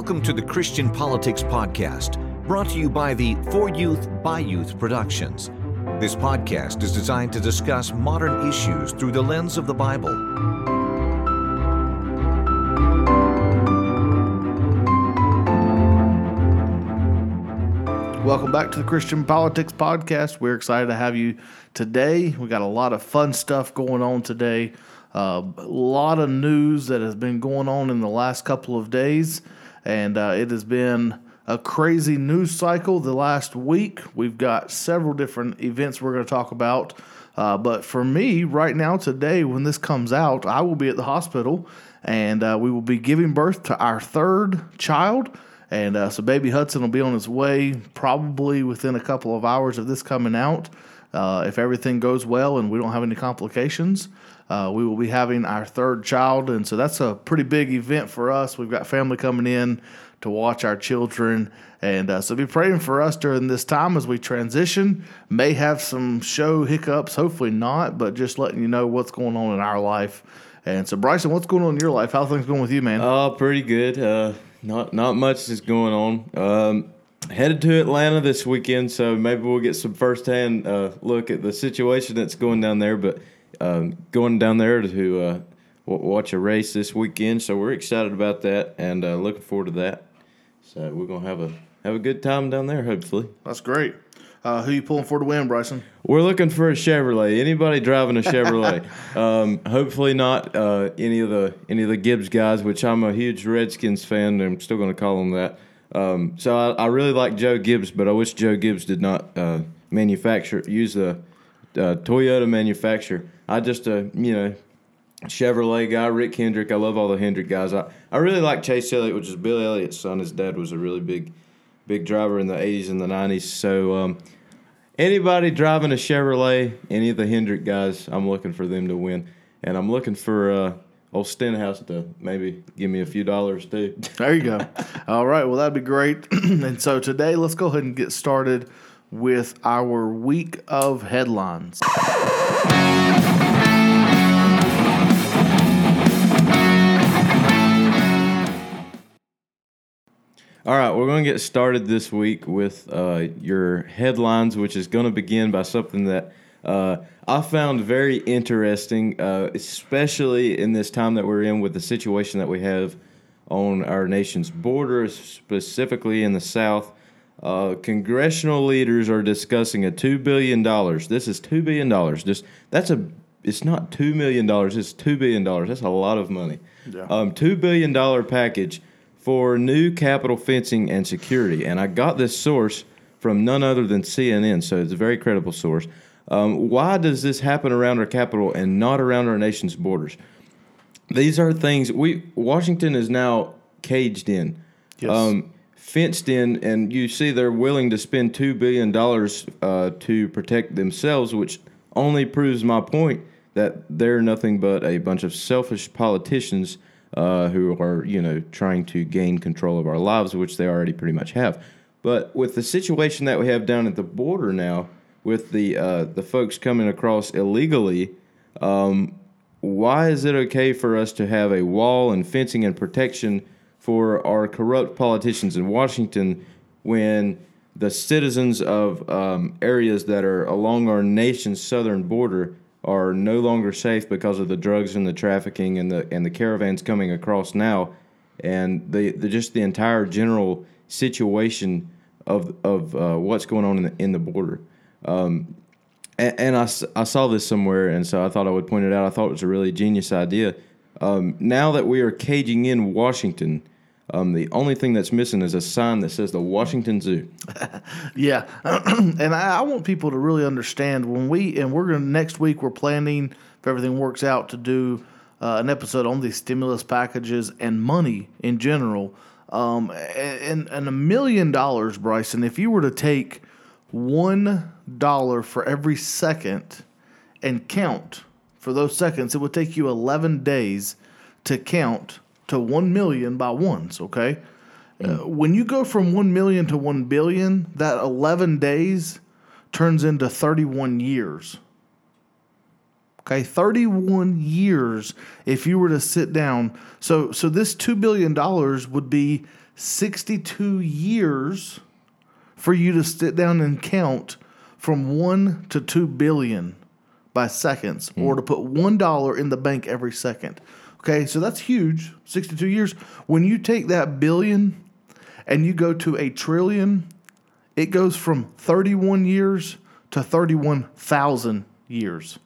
Welcome to the Christian Politics Podcast, brought to you by the For Youth by Youth Productions. This podcast is designed to discuss modern issues through the lens of the Bible. Welcome back to the Christian Politics Podcast. We're excited to have you today. We got a lot of fun stuff going on today. Uh, a lot of news that has been going on in the last couple of days, and uh, it has been a crazy news cycle the last week. We've got several different events we're going to talk about. Uh, but for me, right now, today, when this comes out, I will be at the hospital and uh, we will be giving birth to our third child. And uh, so, baby Hudson will be on his way probably within a couple of hours of this coming out. Uh, if everything goes well and we don't have any complications, uh, we will be having our third child. And so, that's a pretty big event for us. We've got family coming in to watch our children. And uh, so, be praying for us during this time as we transition. May have some show hiccups, hopefully not, but just letting you know what's going on in our life. And so, Bryson, what's going on in your life? How things going with you, man? Oh, pretty good. Uh, not not much is going on. Um, headed to Atlanta this weekend, so maybe we'll get some firsthand uh, look at the situation that's going down there. But um, going down there to uh, w- watch a race this weekend, so we're excited about that and uh, looking forward to that. So we're gonna have a have a good time down there, hopefully. That's great. Uh, who you pulling for to win, Bryson? We're looking for a Chevrolet. Anybody driving a Chevrolet? um, hopefully not uh, any of the any of the Gibbs guys, which I'm a huge Redskins fan. I'm still going to call them that. Um, so I, I, really like Joe Gibbs, but I wish Joe Gibbs did not uh, manufacture use the uh, Toyota manufacturer. I just a you know Chevrolet guy, Rick Hendrick. I love all the Hendrick guys. I, I really like Chase Elliott, which is Billy Elliott's son. His dad was a really big big driver in the 80s and the 90s. So um, anybody driving a Chevrolet, any of the Hendrick guys, I'm looking for them to win. And I'm looking for uh, old Stenhouse to maybe give me a few dollars too. There you go. All right. Well, that'd be great. and so today, let's go ahead and get started with our week of headlines. All right, we're going to get started this week with uh, your headlines, which is going to begin by something that uh, I found very interesting, uh, especially in this time that we're in with the situation that we have on our nation's borders, specifically in the South. Uh, congressional leaders are discussing a two billion dollars. This is two billion dollars. Just that's a. It's not two million dollars. It's two billion dollars. That's a lot of money. Yeah. Um, two billion dollar package for new Capitol fencing and security. And I got this source from none other than CNN, so it's a very credible source. Um, why does this happen around our capital and not around our nation's borders? These are things we Washington is now caged in, Yes. um, fenced in, and you see they're willing to spend two billion dollars uh, to protect themselves, which only proves my point that they're nothing but a bunch of selfish politicians uh, who are you know trying to gain control of our lives, which they already pretty much have. But with the situation that we have down at the border now, with the uh, the folks coming across illegally, um, why is it okay for us to have a wall and fencing and protection for our corrupt politicians in Washington when the citizens of um, areas that are along our nation's southern border are no longer safe because of the drugs and the trafficking and the and the caravans coming across now, and the, the just the entire general situation of of uh, what's going on in the, in the border. Um, and, I, I saw this somewhere, and so I thought I would point it out. I thought it was a really genius idea. Um, now that we are caging in Washington, um, the only thing that's missing is a sign that says the Washington Zoo. Yeah, and I, I want people to really understand when we and we're gonna next week we're planning if everything works out to do uh, an episode on these stimulus packages and money in general. Um, and and a million dollars, Bryson. If you were to take one dollar for every second and count for those seconds, it would take you eleven days to count to one million by ones. Okay. Uh, when you go from 1 million to 1 billion, that 11 days turns into 31 years. Okay, 31 years if you were to sit down. So so this 2 billion dollars would be 62 years for you to sit down and count from 1 to 2 billion by seconds or to put $1 in the bank every second. Okay, so that's huge. 62 years. When you take that billion and you go to a trillion, it goes from 31 years to 31,000 years.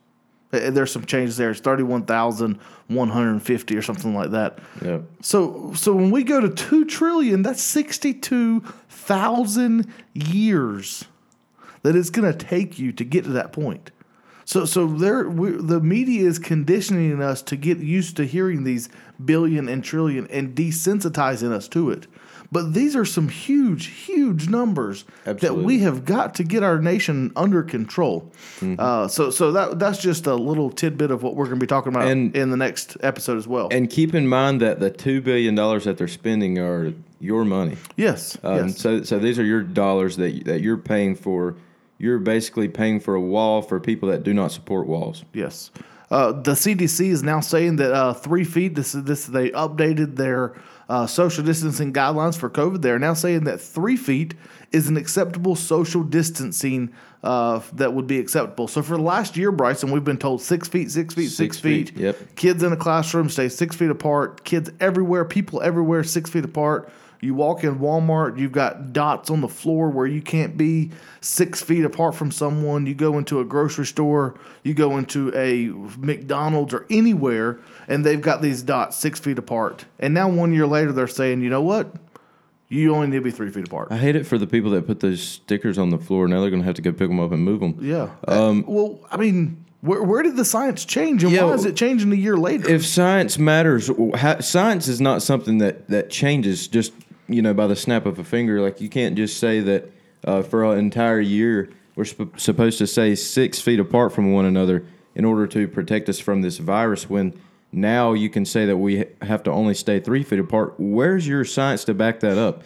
Uh, There's some changes there. It's 31,150 or something like that. Yeah. So so when we go to 2 trillion, that's 62,000 years that it's going to take you to get to that point. So so there we, the media is conditioning us to get used to hearing these billion and trillion and desensitizing us to it. But these are some huge, huge numbers that we have got to get our nation under control. Uh, so, so that that's just a little tidbit of what we're going to be talking about And- in the next episode as well. And keep in mind that the two billion dollars that they're spending are your money. yes, Um, yes. So, so these are your dollars that that you're paying for. You're basically paying for a wall for people that do not support walls. Yes. Uh, the CDC is now saying that uh, three feet. This is this. They updated their uh, social distancing guidelines for COVID. They are now saying that three feet is an acceptable social distancing uh, that would be acceptable. So for the last year, Bryson, we've been told six feet, six feet, six, Six feet, feet. yep. Kids in a classroom stay six feet apart. Kids everywhere, people everywhere, six feet apart. You walk in Walmart, you've got dots on the floor where you can't be six feet apart from someone. You go into a grocery store, you go into a McDonald's or anywhere, and they've got these dots six feet apart. And now one year later, they're saying, you know what? You only need to be three feet apart. I hate it for the people that put those stickers on the floor. Now they're going to have to go pick them up and move them. Yeah. Um, uh, well, I mean, where, where did the science change, and Yeah, why is it changing a year later? If science matters, science is not something that that changes just you know by the snap of a finger. Like you can't just say that uh, for an entire year we're sp- supposed to stay six feet apart from one another in order to protect us from this virus. When now you can say that we ha- have to only stay three feet apart. Where's your science to back that up?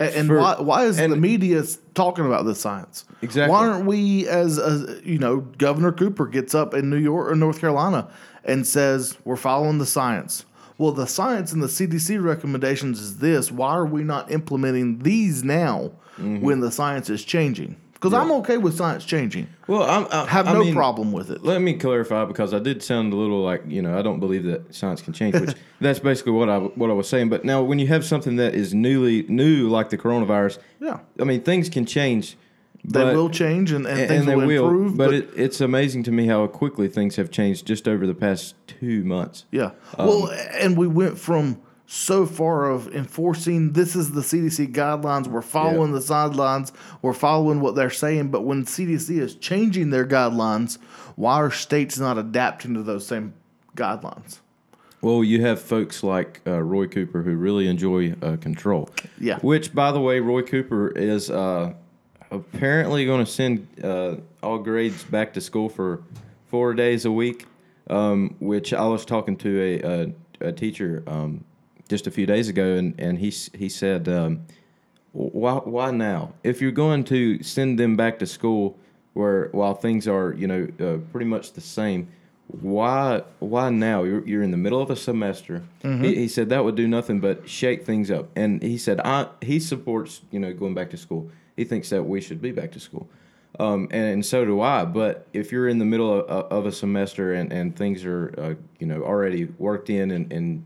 And, and For- why, why is and- the media talking about this science? Exactly. Why aren't we, as, as you know, Governor Cooper gets up in New York or North Carolina and says we're following the science? Well, the science and the CDC recommendations is this. Why are we not implementing these now Mm-hmm. when the science is changing? Because I'm okay with science changing. Well, I'm, I Have I no mean, problem with it. Let me clarify because I did sound a little like you know I don't believe that science can change, which that's basically what I what I was saying. But now when you have something that is newly new like the coronavirus, Yeah. I mean things can change. They but- will change and, and, and, things and will, will. improve. but it, it's amazing to me how quickly things have changed just over the past two months. Yeah. Um, well, and we went from so far of enforcing this is the CDC guidelines. We're following the guidelines. We're following what they're saying. But when CDC is changing their guidelines, why are states not adapting to those same guidelines? Well, you have folks like uh, Roy Cooper who really enjoy uh, control. Yeah. Which, by the way, Roy Cooper is uh, apparently going to send uh, all grades back to school for four days a week. Um, which I was talking to a, a, a teacher um, just a few days ago, and, and he he said, um, why why now? If you're going to send them back to school, where while things are you know uh, pretty much the same, why why now? You're, you're in the middle of a semester. He, he said that would do nothing but shake things up. And he said I he supports you know going back to school. He thinks that we should be back to school. Um, and, and so do I. But if you're in the middle of, of a semester and, and things are uh, you know already worked in and, and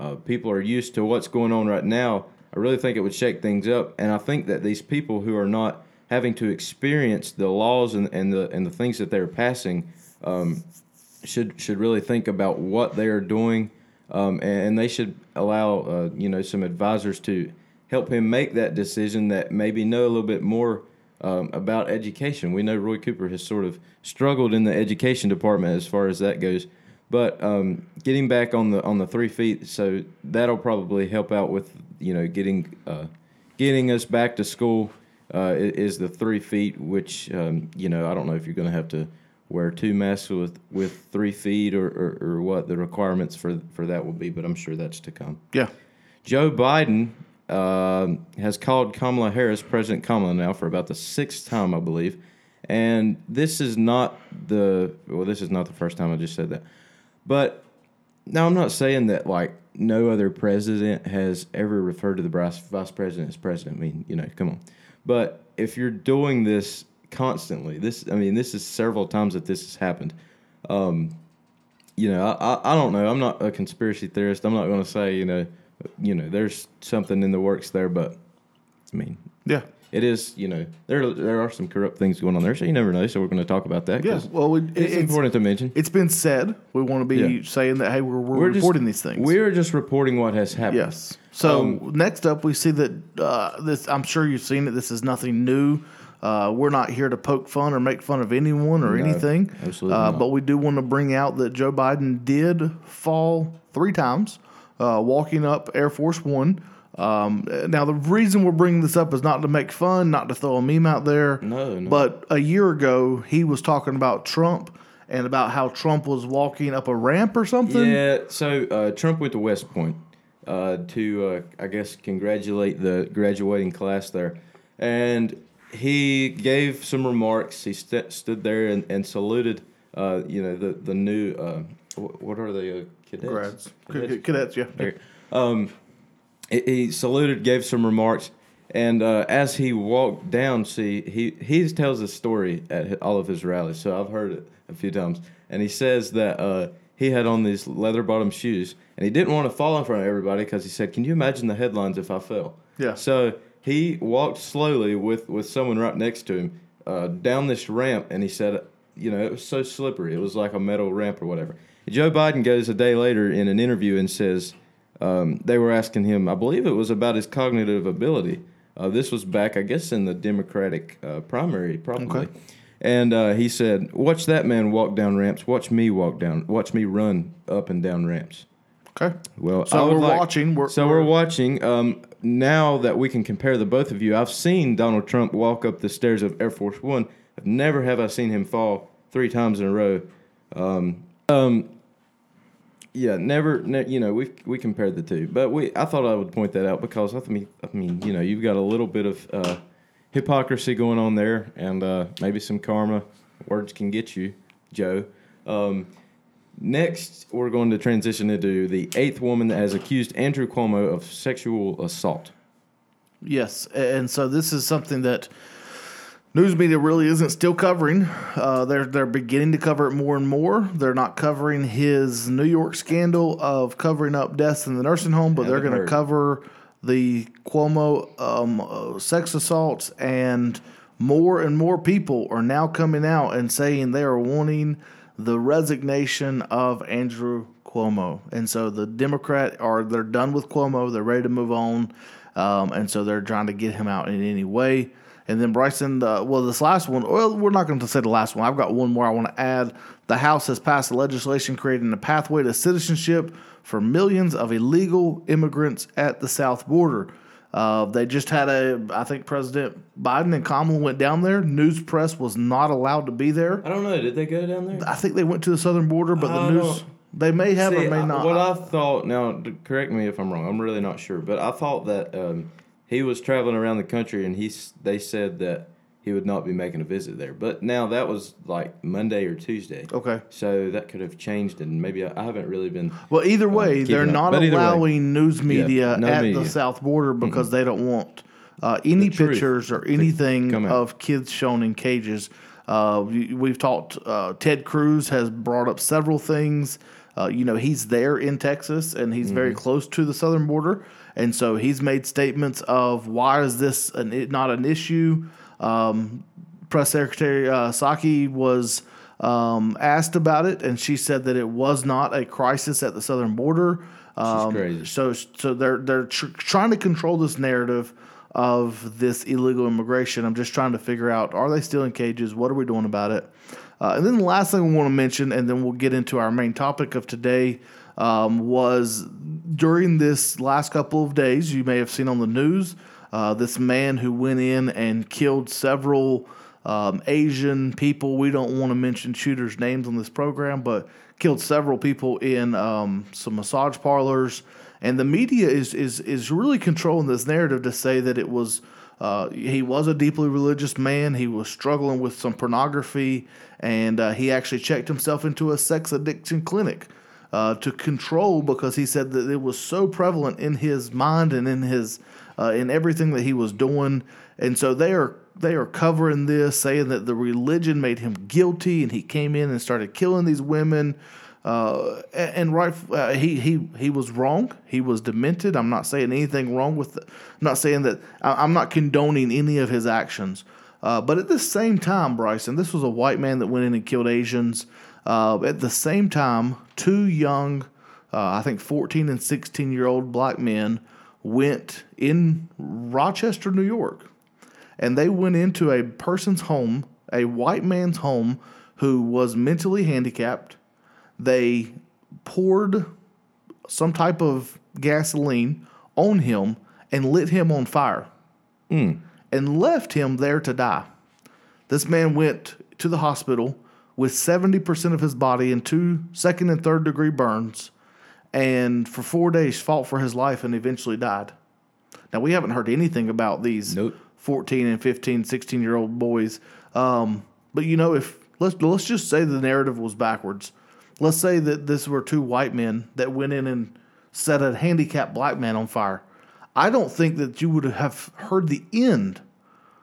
uh, people are used to what's going on right now, I really think it would shake things up. And I think that these people who are not having to experience the laws and, and the and the things that they're passing um, should should really think about what they are doing, um, and, they should allow uh, you know some advisors to help him make that decision that maybe know a little bit more um, about education. We know Roy Cooper has sort of struggled in the education department as far as that goes. But um, getting back on the on the three feet, so that'll probably help out with you know getting uh, getting us back to school. Uh, is the three feet, which um, you know I don't know if you're going to have to wear two masks with with three feet or, or, or what the requirements for for that will be, but I'm sure that's to come. Yeah. Joe Biden um has called Kamala Harris President Kamala now for about the sixth time, I believe. And this is not the well, this is not the first time I just said that. But now I'm not saying that like no other president has ever referred to the vice president as president. I mean, you know, come on. But if you're doing this constantly, this I mean, this is several times that this has happened. Um, you know, I, I, I don't know. I'm not a conspiracy theorist. I'm not going to say you know, you know, there's something in the works there, but I mean, Yeah. it is you know there there are some corrupt things going on there, so you never know. So we're going to talk about that. Yeah. Well, it, it's, it's, important to mention. it's been said. We want to be Yeah. saying that, hey, we're, we're, We're just- reporting these things. We're just reporting what has happened. Yes. So Um, next up, we see that uh, this. I'm sure you've seen it. This is nothing new. Uh, we're not here to poke fun or make fun of anyone or No, anything. absolutely Uh, but we do want to bring out that Joe Biden did fall three times uh, walking up Air Force One. Um, now the reason we're bringing this up is not to make fun, not to throw a meme out there. No, no. But a year ago, he was talking about Trump and about how Trump was walking up a ramp or something. Yeah, so uh, Trump went to West Point uh, to, uh, I guess, congratulate the graduating class there. And he gave some remarks. He st- stood there and, and saluted, uh, you know, the, the new, uh, wh- what are they, uh, cadets? Grads, Cadets? cadets, yeah. Okay. Um, he, he saluted, gave some remarks, and uh, as he walked down, see, he he tells a story at all of his rallies. So I've heard it a few times, and he says that uh, he had on these leather bottom shoes, and he didn't want to fall in front of everybody because he said, "Can you imagine the headlines if I fell?" Yeah. So he walked slowly with with someone right next to him uh, down this ramp, and he said, "You know, it was so slippery. It was like a metal ramp or whatever." Joe Biden goes a day later in an interview and says um, they were asking him, I believe it was about his cognitive ability. Uh, this was back, I guess, in the Democratic uh, primary, probably. Okay. And uh, he said, "Watch that man walk down ramps. Watch me walk down. Watch me run up and down ramps." Okay. Well, So we're like- watching. We're- so we're, we're- watching. Um, now that we can compare the both of you, I've seen Donald Trump walk up the stairs of Air Force One. Never have I seen him fall three times in a row. Um, um, yeah, never. Ne- you know, we we compared the two, but we. I thought I would point that out because I mean, I mean, you know, you've got a little bit of uh, hypocrisy going on there, and uh, maybe some karma. Words can get you, Joe. Um, Next, we're going to transition into the eighth woman that has accused Andrew Cuomo of sexual assault. Yes, and so this is something that news media really isn't still covering. Uh, they're they're beginning to cover it more and more. They're not covering his New York scandal of covering up deaths in the nursing home, but they're going to cover the Cuomo um, uh, sex assaults, and more and more people are now coming out and saying they are wanting the resignation of Andrew Cuomo, and so the Democrat are they're done with Cuomo. They're ready to move on, um, and so they're trying to get him out in any way. And then Bryson, uh, well, this last one, well, we're not going to say the last one. I've got one more I want to add. The House has passed legislation creating a pathway to citizenship for millions of illegal immigrants at the south border. Uh, they just had a, I think President Biden and Kamala went down there. News press was not allowed to be there. I don't know. Did they go down there? I think they went to the southern border, but the news, they may have See, or may not. What I thought now, correct me if I'm wrong. I'm really not sure, but I thought that um, he was traveling around the country, and he's they said that he would not be making a visit there. But now that was like Monday or Tuesday. okay. So that could have changed, and maybe I, I haven't really been. Well, either way, keeping they're not either way. allowing news media no at media. the south border because they don't want uh, any pictures or anything of kids shown in cages. Uh, we- we've talked. Uh, Ted Cruz has brought up several things. Uh, you know, he's there in Texas and he's Mm-hmm. very close to the southern border, and so he's made statements of why is this an, not an issue. Um, Press Secretary uh, Psaki was um, asked about it, and she said that it was not a crisis at the southern border. Um. So, so they're they're tr- trying to control this narrative of this illegal immigration. I'm just trying to figure out: are they still in cages? What are we doing about it? Uh, and then the last thing we want to mention, and then we'll get into our main topic of today, um, was during this last couple of days, you may have seen on the news uh, this man who went in and killed several um, Asian people. We don't want to mention shooters' names on this program, but killed several people in um, some massage parlors. And the media is, is, is really controlling this narrative to say that it was uh, he was a deeply religious man. He was struggling with some pornography, and uh, he actually checked himself into a sex addiction clinic. Uh, to control because he said that it was so prevalent in his mind and in his uh, in everything that he was doing, and so they are they are covering this, saying that the religion made him guilty, and he came in and started killing these women. Uh, and, right, uh, he he he was wrong. He was demented. I'm not saying anything wrong with. The, I'm not saying that. I, am not condoning any of his actions. Uh, but at the same time, Bryson, this was a white man that went in and killed Asians. Uh, at the same time, two young, uh, I think 14 and 16 year old black men went in Rochester, New York, and they went into a person's home, a white man's home, who was mentally handicapped. They poured some type of gasoline on him and lit him on fire mm. and left him there to die. This man went to the hospital with 70% of his body in two second and third degree burns and for four days fought for his life and eventually died. Now, we haven't heard anything about these nope. 14 and 15, 16 year old boys. Um, but, you know, if let's, let's just say the narrative was backwards. Let's say that this were two white men that went in and set a handicapped black man on fire. I don't think that you would have heard the end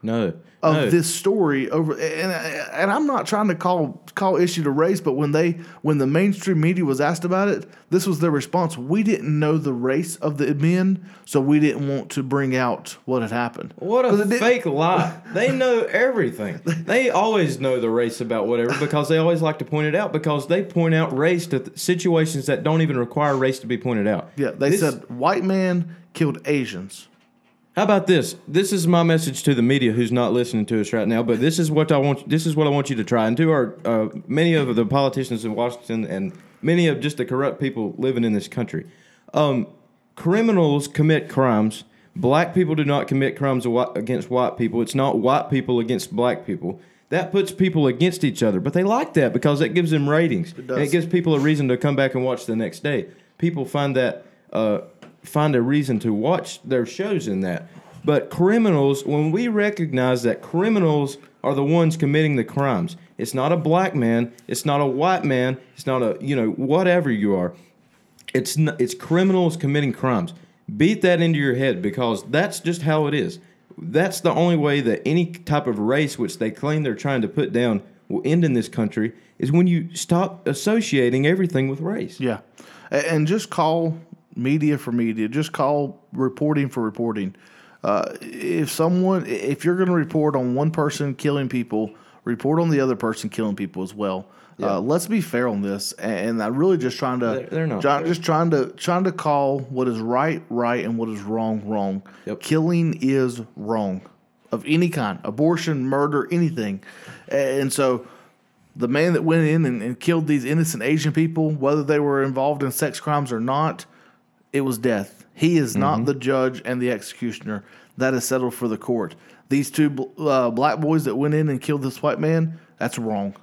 no of no. this story over and, and I'm not trying to call call issue to race but when they when the mainstream media was asked about it this was their response. We didn't know the race of the men so we didn't want to bring out what had happened. What a fake lie. They know everything. They always know the race about whatever because they always like to point it out because they point out race to situations that don't even require race to be pointed out. Yeah they this, said white man killed Asians how about this? This is my message to the media who's not listening to us right now. But this is what I want. This is what I want you to try and to our uh, many of the politicians in Washington and many of just the corrupt people living in this country. Um, criminals commit crimes. Black people do not commit crimes against white people. It's not white people against black people. That puts people against each other. But they like that because that gives them ratings. It and it gives people a reason to come back and watch the next day. People find that. Uh, find a reason to watch their shows in that. But criminals, when we recognize that criminals are the ones committing the crimes, it's not a black man, it's not a white man, it's not a you know whatever you are. It's it's criminals committing crimes. Beat that into your head because that's just how it is. That's the only way that any type of race, which they claim they're trying to put down, will end in this country is when you stop associating everything with race. Yeah, and just call media for media. Just call reporting for reporting. Uh, if someone, if you're going to report on one person killing people, report on the other person killing people as well. Yeah. Uh, let's be fair on this, and I'm really just trying to. They're, they're. Try, just trying to trying to call what is right right and what is wrong wrong. Yep. Killing is wrong, of any kind, abortion, murder, anything, and so the man that went in and, and killed these innocent Asian people, whether they were involved in sex crimes or not, it was death. He is mm-hmm. not the judge and the executioner. That is settled for the court. These two uh, black boys that went in and killed this white man, that's wrong.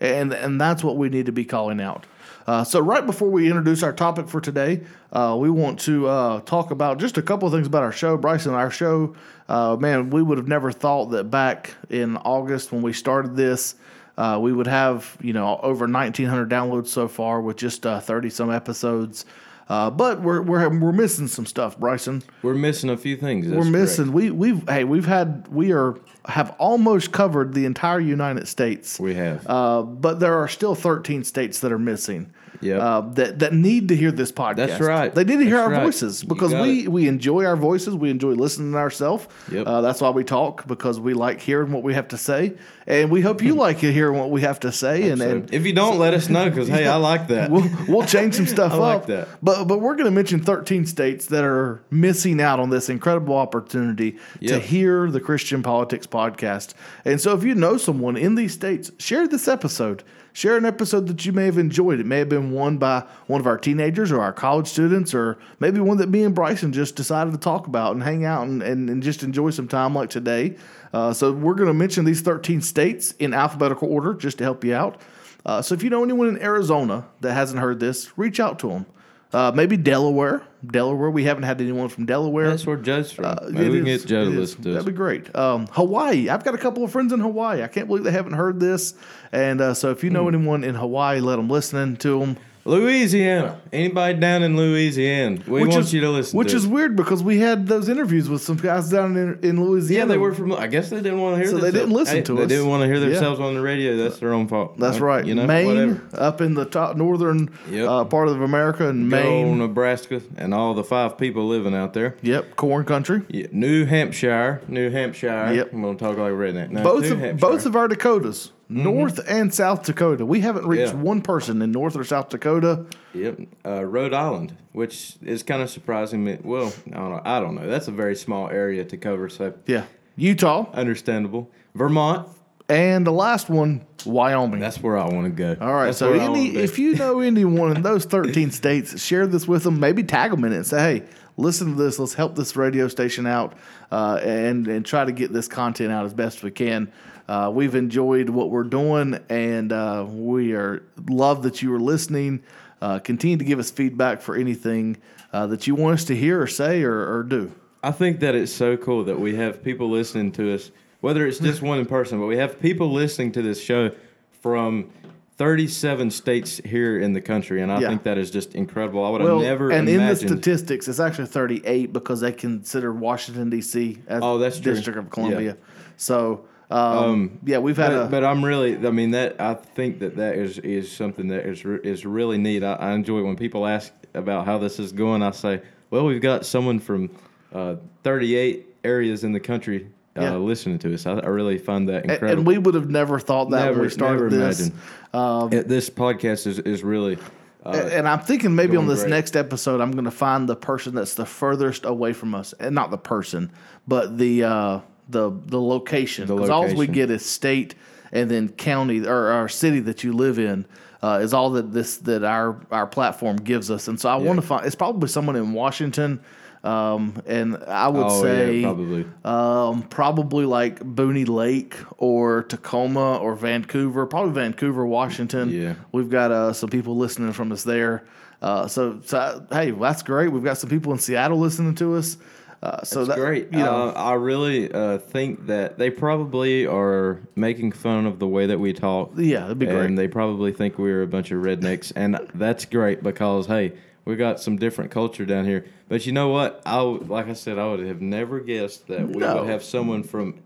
And, and that's what we need to be calling out. Uh, so, right before we introduce our topic for today, uh, we want to uh, talk about just a couple of things about our show. Bryson, our show, uh, man, we would have never thought that back in August when we started this, uh, we would have you know over 1,900 downloads so far with just 30 uh, some episodes. Uh, but we're we're we're missing some stuff, Bryson. We're missing a few things. we're missing. Correct. We we've hey we've had we are have almost covered the entire United States. We have, uh, but there are still 13 states that are missing yeah, uh, that that need to hear this podcast. That's right. They need to hear that's our right. voices because we it. we enjoy our voices. We enjoy listening to ourselves. Yep. Uh, that's why we talk because we like hearing what we have to say, and we hope you like hearing what we have to say. And, and, if you don't, let us know because hey, I like that. We'll, we'll change some stuff I up. Like that. But but we're going to mention 13 states that are missing out on this incredible opportunity yep. to hear the Christian Politics podcast. And so if you know someone in these states, share this episode share an episode that you may have enjoyed. It may have been one by one of our teenagers or our college students, or maybe one that me and Bryson just decided to talk about and hang out and, and, and just enjoy some time like today. Uh, so we're going to mention these 13 states in alphabetical order just to help you out. Uh, so if you know anyone in Arizona that hasn't heard this, reach out to them. Uh, maybe Delaware. Delaware. We haven't had anyone from Delaware. That's where Joe's from. Uh, maybe we can get Joe to listen to That'd be great. Um, Hawaii. I've got a couple of friends in Hawaii. I can't believe they haven't heard this. And uh, so if you know mm. anyone in Hawaii, let them listen to them. Louisiana. Anybody down in Louisiana, we want is, you to listen. Which to is weird because we had those interviews with some guys down in, in Yeah, they were from. I guess they didn't want to hear. So they didn't listen Hey, to They us. They didn't want to hear Yeah. themselves on the radio. That's their own fault. That's Uh, right. You know, Maine, whatever. up in the top northern Yep. uh, part of America, and Maine. Nebraska, and all the five people living out there. Yep, corn country. Yeah, New Hampshire, New Hampshire. Yep. I'm gonna talk like redneck. No, both New of, Hampshire. both of our Dakotas, North and South Dakota. We haven't reached Yeah. one person in North or South Dakota. Yep, uh, Rhode Island, which is kind of surprising me. Well, I don't know. I don't know. That's a very small area to cover, so Yeah, Utah, understandable. Vermont, and the last one, Wyoming. that's where I want to go. All right. That's so any, if you know anyone in those 13 states, share this with them. Maybe tag them in it and say, "Hey, listen to this. Let's help this radio station out, uh, and and try to get this content out as best we can." Uh, we've enjoyed what we're doing, and uh, we are love that you are listening. Uh, continue to give us feedback for anything uh, that you want us to hear or say or, or do. I think that it's so cool that we have people listening to us, whether it's just one in person, but we have people listening to this show from 37 states here in the country, and I Yeah. think that is just incredible. I would Well, have never and in the statistics, it's actually 38 because they consider Washington D.C. as Oh, that's true. District of Columbia. So, um, yeah, we've had but, a but I'm really, I mean, that I think that that is is something that is is really neat. I, I enjoy it when people ask about how this is going. I say, well, we've got someone from uh, 38 areas in the country uh, Yeah. listening to us. I, I really find that incredible. and we would have never thought that when we started never this. imagined. Uh, this podcast is is really. Uh, and I'm thinking maybe on this great. next episode, I'm going to find the person that's the furthest away from us, and not the person, but the uh, the the location. Because all we get is state and then county or our city that you live in. Uh, is all that this that our our platform gives us, and so I want to find. It's probably someone in Washington, um, and I would oh say yeah, probably. um, probably like Booney Lake or Tacoma or Vancouver, probably Vancouver, Washington. Yeah. we've got uh, some people listening from us there. Uh, so, so hey, that's great. We've got some people in Seattle listening to us. Uh, so That's that, great. You know, uh, I really uh, think that they probably are making fun of the way that we talk. yeah, that'd be great. And they probably think we're a bunch of rednecks, and that's great because hey, we got some different culture down here. But you know what? I like I said, I would have never guessed that we No. would have someone from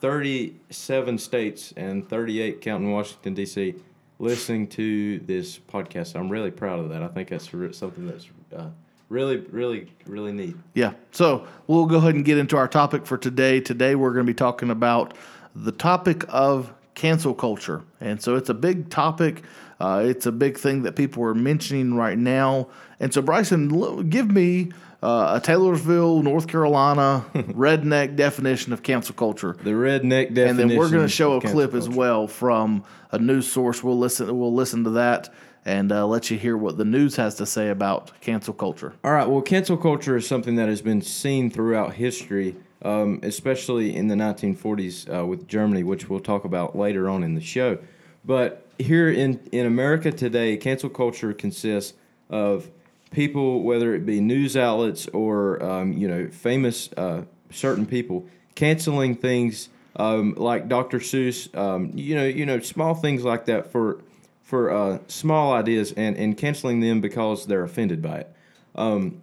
thirty-seven states and thirty-eight counting Washington D.C. listening to this podcast. I'm really proud of that. I think that's something that's uh, really, really, really neat. Yeah. So we'll go ahead and get into our topic for today. Today we're going to be talking about the topic of cancel culture. And so it's a big topic. Uh, it's a big thing that people are mentioning right now. And so, Bryson, give me uh, a Taylorsville, North Carolina redneck definition of cancel culture. The redneck definition. And then we're going to show a clip as well from a news source. We'll listen. We'll listen to that and uh, let you hear what the news has to say about cancel culture. All right. Well, cancel culture is something that has been seen throughout history, um, especially in the 1940s uh, with Germany, which we'll talk about later on in the show. But here in, in America today, cancel culture consists of people, whether it be news outlets or um, you know famous uh, certain people, canceling things um, like Dr. Seuss, um, you know, you know, small things like that for for uh, small ideas and, and canceling them because they're offended by it um,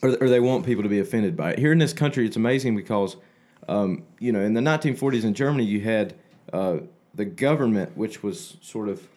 or, or they want people to be offended by it. Here in this country, it's amazing because, um, you know, in the 1940s in Germany, you had uh, the government, which was sort of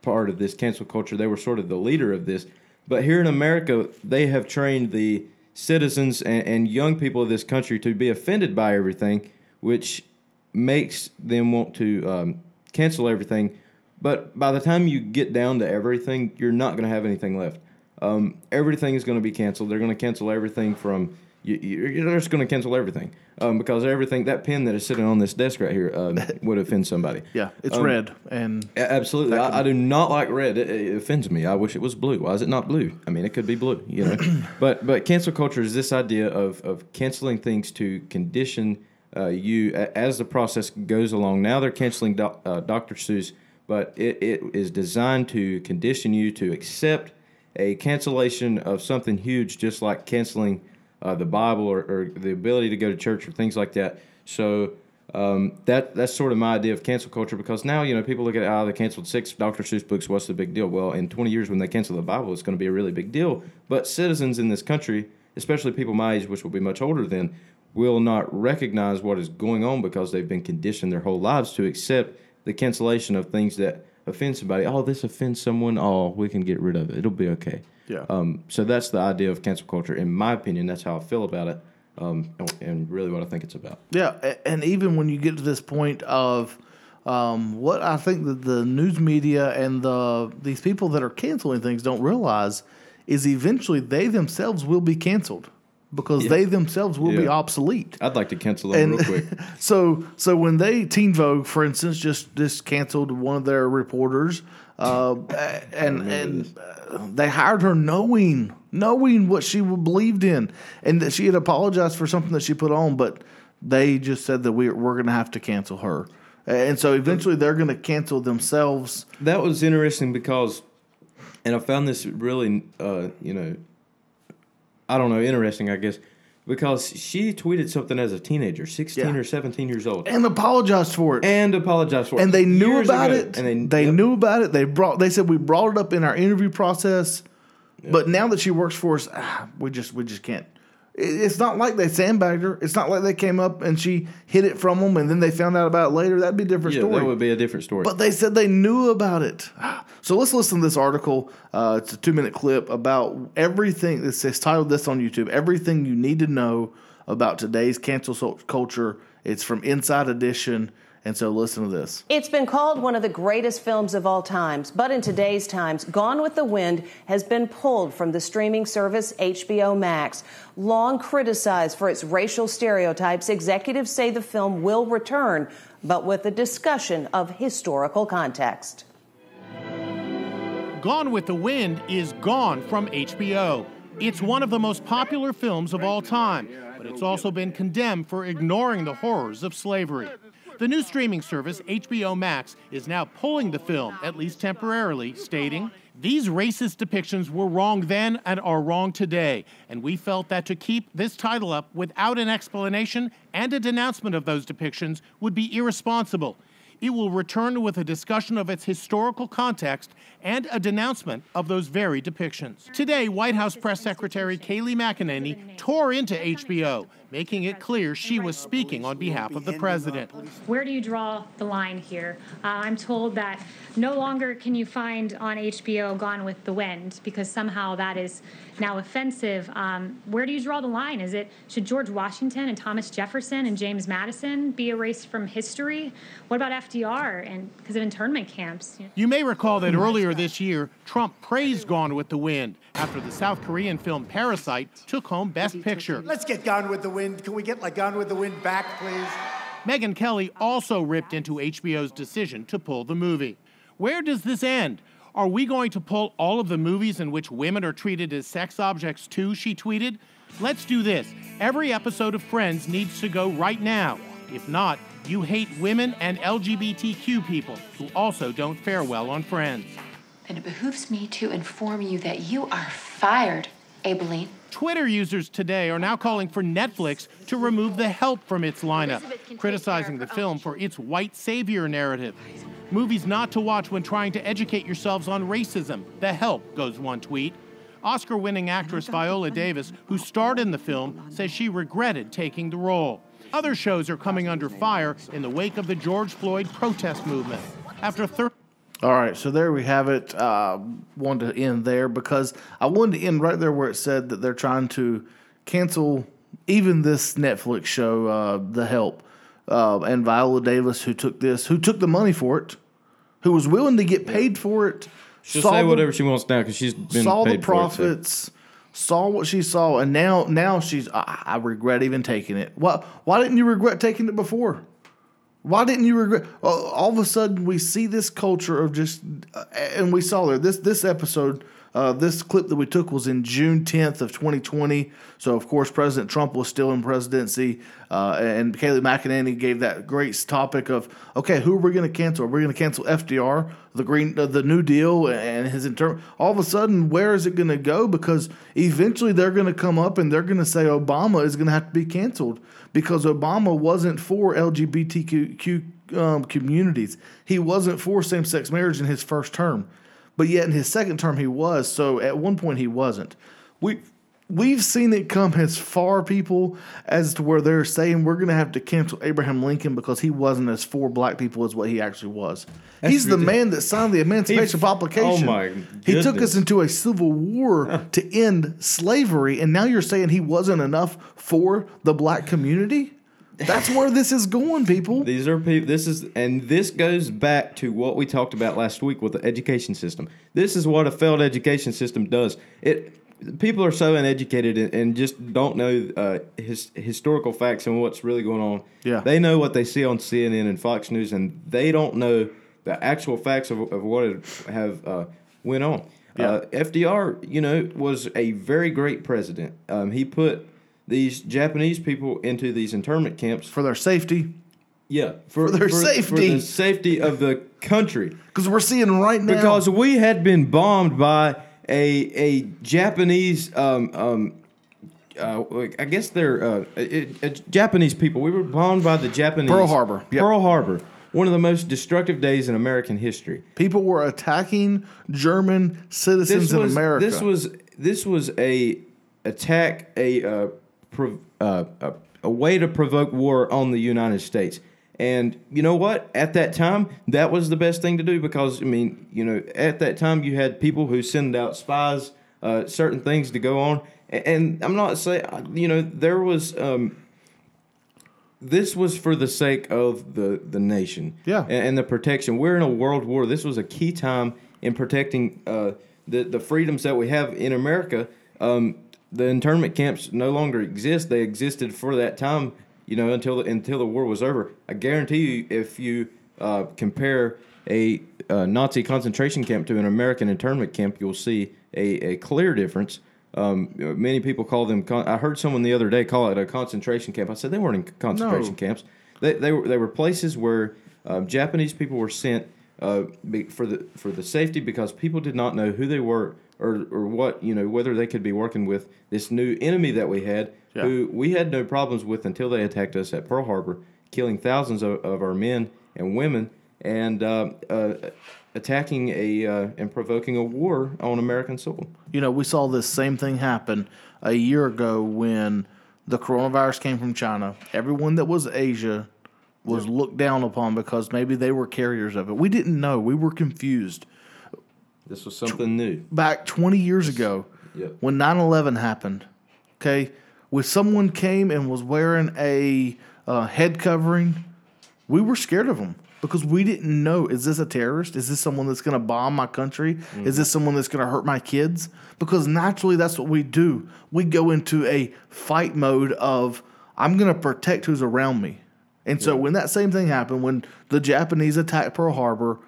part of this cancel culture. They were sort of the leader of this. But here in America, they have trained the citizens and, and young people of this country to be offended by everything, which makes them want to um, cancel everything. But by the time you get down to everything, you're not going to have anything left. Um, everything is going to be canceled. They're going to cancel everything from you, they're just going to cancel everything um, because everything that pen that is sitting on this desk right here um, would offend somebody. Yeah, it's Um, red and Absolutely, I, I do not like red. It, it offends me. I wish it was blue. Why is it not blue? I mean, it could be blue, you know. but but cancel culture is this idea of of canceling things to condition uh, you as the process goes along. Now they're canceling doc, uh, Dr. Seuss, but it, it is designed to condition you to accept a cancellation of something huge, just like canceling uh, the Bible or, or the ability to go to church or things like that. So um, that that's sort of my idea of cancel culture because now you know people look at oh they canceled six Dr. Seuss books. What's the big deal? Well, in 20 years when they cancel the Bible, it's going to be a really big deal. But citizens in this country, especially people my age, which will be much older than, will not recognize what is going on because they've been conditioned their whole lives to accept the cancellation of things that offend somebody. Oh, this offends someone. Oh, we can get rid of it. It'll be okay. Yeah. Um, so that's the idea of cancel culture. In my opinion, that's how I feel about it, um, and really what I think it's about. Yeah, and even when you get to this point of um, what I think that the news media and the these people that are canceling things don't realize is eventually they themselves will be canceled because Yeah. they themselves will be obsolete. I'd like to cancel them And real quick. so, so when they Teen Vogue, for instance, just just canceled one of their reporters, uh, and and uh, they hired her knowing knowing what she believed in, and that she had apologized for something that she put on, but they just said that we're we're going to have to cancel her, and so eventually they're going to cancel themselves. that was interesting because, and I found this really, uh, you know, I don't know, interesting, I guess, because she tweeted something as a teenager, 16 Yeah. or 17 years old, And apologized for it. and apologized for it. and they knew years about ago. it. And they, they yep. knew about it. They brought. They said we brought it up in our interview process, but now that she works for us, ah, we just we just can't. It- It's not like they sandbagged her. It's not like they came up and she hid it from them, and then they found out about it later. That'd be a different Yeah, story. that would be a different story. But they said they knew about it. So let's listen to this article. Uh, it's a two minute clip about everything. It's, it's titled this on YouTube Everything You Need to Know About Today's Cancel Culture. It's from Inside Edition. And so listen to this. It's been called one of the greatest films of all times, but in today's times, Gone with the Wind has been pulled from the streaming service HBO Max. Long criticized for its racial stereotypes, executives say the film will return, but with a discussion of historical context. Gone with the Wind is gone from HBO. It's one of the most popular films of all time, but it's also been condemned for ignoring the horrors of slavery. The new streaming service, HBO Max, is now pulling the film, at least temporarily, stating, These racist depictions were wrong then and are wrong today, and we felt that to keep this title up without an explanation and a denouncement of those depictions would be irresponsible. It will return with a discussion of its historical context and a denouncement of those very depictions. Today, White House Press Secretary Kayleigh McEnany tore into HBO, making it clear she was speaking on behalf of the president. Where do you draw the line here? Uh, I'm told that no longer can you find on HBO Gone with the Wind because somehow that is now offensive. Um, where do you draw the line? Is it should George Washington and Thomas Jefferson and James Madison be erased from history? What about FDR and because of internment camps? You may recall that earlier this year, Trump praised Gone with the Wind after the South Korean film Parasite took home Best Picture. Let's get Gone with the Wind. Can we get like Gone with the Wind back, please? Megyn Kelly also ripped into HBO's decision to pull the movie. Where does this end? Are we going to pull all of the movies in which women are treated as sex objects too? She tweeted. Let's do this. Every episode of Friends needs to go right now. If not, you hate women and LGBTQ people who also don't fare well on Friends. Then it behooves me to inform you that you are fired, Aibileen. Twitter users today are now calling for Netflix to remove The Help from its lineup, criticizing the film for its white savior narrative. Movies not to watch when trying to educate yourselves on racism. The Help, goes one tweet. Oscar winning actress Viola Davis, who starred in the film, says she regretted taking the role. Other shows are coming under fire in the wake of the George Floyd protest movement. After 30 All right, so there we have it. Uh, wanted to end there because I wanted to end right there where it said that they're trying to cancel even this Netflix show, uh, The Help, uh, and Viola Davis, who took this, who took the money for it, who was willing to get paid for it. She'll say the- whatever she wants now because she's been saw the it, so- profits, saw what she saw, and now now she's. I, I regret even taking it. Why Why didn't you regret taking it before? Why didn't you regret? All all of a sudden, we see this culture of just, uh, and we saw there this this episode Uh, this clip that we took was in June 10th of 2020. So, of course, President Trump was still in presidency. Uh, and Kayleigh McEnany gave that great topic of, okay, who are we going to cancel? Are we going to cancel FDR, the Green, uh, the New Deal, and his interim? All of a sudden, where is it going to go? Because eventually they're going to come up and they're going to say Obama is going to have to be canceled because Obama wasn't for LGBTQ um, communities. He wasn't for same sex marriage in his first term, but yet in his second term he was. So at one point he wasn't. We we've seen it come as far people as to where they're saying we're going to have to cancel Abraham Lincoln because he wasn't as for black people as what he actually was. That's He's the man that signed the Emancipation Proclamation. oh my He took us into a civil war to end slavery, and now you're saying he wasn't enough for the black community? That's where this is going, people. These are people. This is, and this goes back to what we talked about last week with the education system. This is what a failed education system does. It people are so uneducated and, and just don't know uh, his, historical facts and what's really going on. Yeah. they know what they see on CNN and Fox News, and they don't know the actual facts of, of what have uh, went on. Uh, FDR, you know, was a very great president. Um, he put these Japanese people into these internment camps For their safety, yeah, for, their for safety. the safety of the country, because we're seeing right now. because we had been bombed by a a Japanese. Um, um, uh, I guess they're uh, it, it, Japanese people. We were bombed by the Japanese. Pearl Harbor, yep. Pearl Harbor. One of the most destructive days in American history. people were attacking German citizens This in America. this was this was a attack a uh, prov- uh, a, a way to provoke war on the United States. And you know what? At that time, that was the best thing to do because I mean, you know, at that time you had people who send out spies, uh, certain things to go on. And I'm not saying, you know, there was. Um, this was for the sake of the the nation, Yeah. and, and the protection. We're in a world war. This was a key time in protecting uh, the the freedoms that we have in America. Um, the internment camps no longer exist. They existed for that time, you know, until the, until the war was over. I guarantee you, if you uh, compare a uh, Nazi concentration camp to an American internment camp, you'll see a, a clear difference. Um, many people call them. Con- I heard someone the other day call it a concentration camp. I said they weren't in concentration No. camps. They, they were they were places where um, Japanese people were sent uh, for the for the safety because people did not know who they were or or what you know whether they could be working with this new enemy that we had Yeah. who we had no problems with until they attacked us at Pearl Harbor, killing thousands of, of our men and women and uh, uh, attacking a uh, and provoking a war on American soil. you know, we saw this same thing happen a year ago when the coronavirus came from China. Everyone that was Asia was looked down upon because maybe they were carriers of it. We didn't know. We were confused. This was something new. Back 20 years ago, Yep. when 9 11 happened, okay, when someone came and was wearing a uh, head covering, we were scared of them because we didn't know is this a terrorist? Is this someone that's going to bomb my country? Is this someone that's going to hurt my kids? Because naturally, that's what we do. We go into a fight mode of I'm going to protect who's around me. And so when that same thing happened, when the Japanese attacked Pearl Harbor,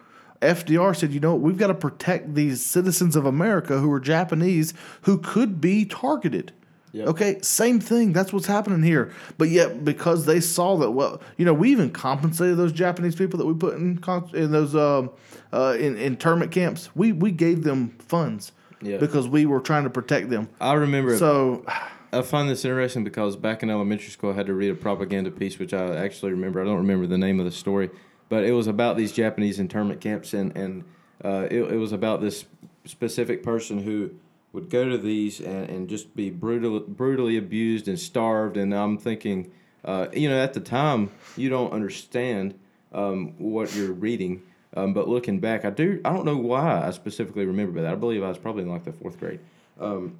FDR said, you know, we've got to protect these citizens of America who are Japanese who could be targeted. Yep. Okay, same thing. That's what's happening here. But yet, because they saw that, well, you know, we even compensated those Japanese people that we put in in those um uh, in internment camps. We we gave them funds Yeah. because we were trying to protect them. I remember. So I find this interesting because back in elementary school, I had to read a propaganda piece, which I actually remember. I don't remember the name of the story, but it was about these Japanese internment camps, and and uh, it, it was about this specific person who would go to these and, and just be brutal, brutally abused and starved. And I'm thinking, uh, you know, at the time, you don't understand um, what you're reading. Um, but looking back, I do. I don't know why I specifically remember that. I believe I was probably in like the fourth grade. Um,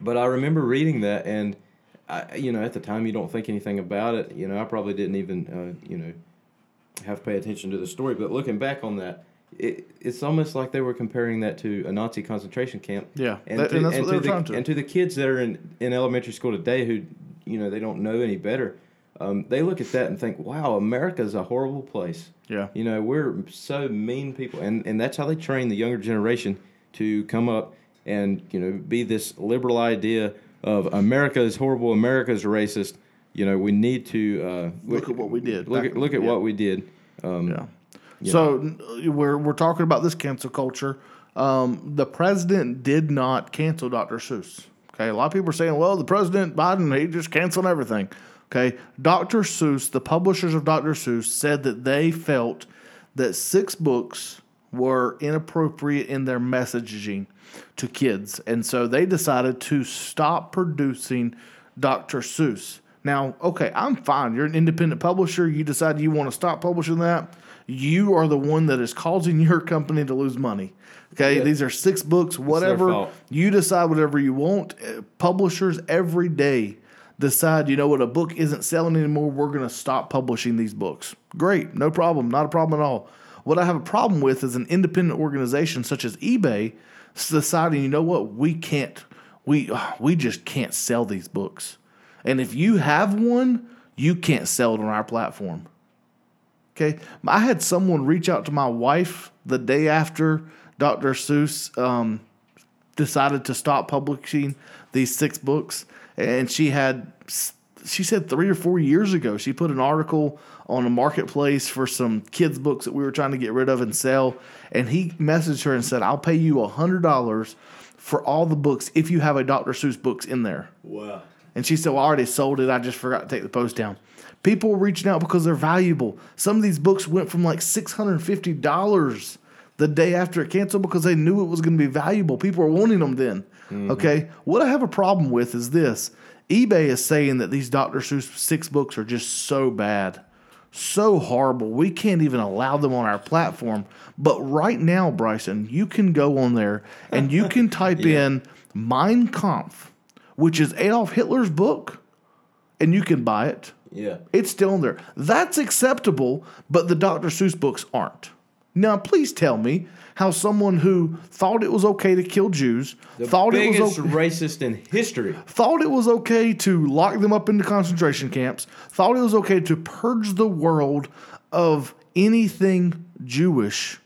but I remember reading that, and I, you know, at the time you don't think anything about it. You know, I probably didn't even, uh, you know, have to pay attention to the story. But looking back on that, it, it's almost like they were comparing that to a Nazi concentration camp. Yeah, and, that- to, and that's what they were the, trying to. And to the kids that are in, in elementary school today who, you know, they don't know any better. Um, they look at that and think, "Wow, America's a horrible place." Yeah. you know, we're so mean people, and and that's how they train the younger generation to come up and you know be this liberal idea of America is horrible, America is racist. You know, we need to uh, Look at what we did Look at look at yeah. what we did. Um, Yeah. So we're we're talking about this cancel culture. Um, the president did not cancel Dr. Seuss. Okay, a lot of people are saying, "Well, the president Biden he just canceled everything." Okay, Dr. Seuss, the publishers of Dr. Seuss, said that they felt that six books were inappropriate in their messaging to kids, and so they decided to stop producing Dr. Seuss. Now, okay, I'm fine. You're an independent publisher. You decide you want to stop publishing that. You are the one that is causing your company to lose money. Okay, Yeah. these are six books, whatever. You decide whatever you want. Uh, Publishers every day decide, you know what, a book isn't selling anymore. We're going to stop publishing these books. Great, no problem, not a problem at all. What I have a problem with is an independent organization such as eBay deciding, you know what, we can't, we we just can't sell these books. And if you have one, you can't sell it on our platform. Okay. I had someone reach out to my wife the day after Dr. Seuss um, decided to stop publishing these six books. And she had, she said three or four years ago, she put an article on a marketplace for some kids' books that we were trying to get rid of and sell. And he messaged her and said, I'll pay you $100 for all the books if you have a Dr. Seuss books in there. Wow. And she said, Well, I already sold it. I just forgot to take the post down. People were reaching out because they're valuable. Some of these books went from like $650 the day after it canceled because they knew it was going to be valuable. People were wanting them then. Mm-hmm. Okay. What I have a problem with is this eBay is saying that these Dr. Seuss six books are just so bad, so horrible. We can't even allow them on our platform. But right now, Bryson, you can go on there and you can type in Mein Kampf which is Adolf Hitler's book, and you can buy it. Yeah. It's still in there. That's acceptable, but the Dr. Seuss books aren't. Now, please tell me how someone who thought it was okay to kill Jews, The thought it was okay, racist in history. thought it was okay to lock them up into concentration camps, thought it was okay to purge the world of anything Jewish.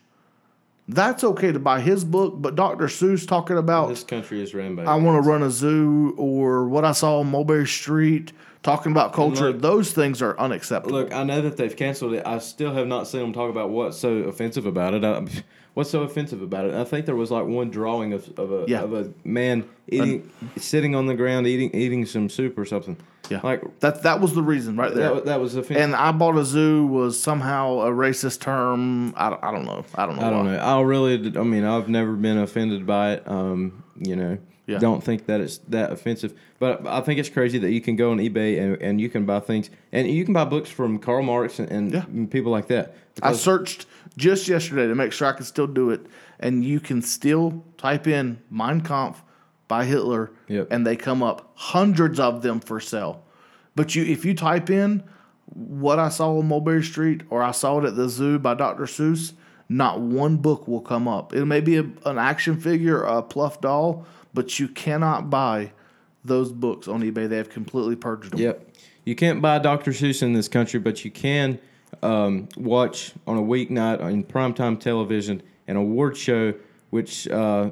That's okay to buy his book, but Dr. Seuss talking about This country is ran by. I want to run a zoo or what I saw on Mulberry Street talking about culture. look- those things are unacceptable. Look, I know that they've canceled it. I still have not seen them talk about what's so offensive about it. I, what's so offensive about it? I think there was like one drawing of, of a Yeah. of a man eating, sitting on the ground eating eating some soup or something. yeah, like that that was the reason right there. that, that was offensive. and I bought a zoo was somehow a racist term. I, don't- I don't know. I don't know. I don't know. I really, I mean, I've never been offended by it. Um, you know, Yeah. don't think that it's that offensive. But I think it's crazy that you can go on eBay and, and you can buy things, and you can buy books from Karl Marx and, and Yeah. people like that. I searched just yesterday to make sure I could still do it, and you can still type in Mein Kampf by Hitler, Yep. and they come up hundreds of them for sale. But you, if you type in what I saw on Mulberry Street or I saw it at the zoo by Dr. Seuss, not one book will come up. It may be a, an action figure, a pluff doll, but you cannot buy those books on eBay. They have completely purged them. Yep. You can't buy Dr. Seuss in this country, but you can um, watch on a weeknight on primetime television an award show, which uh,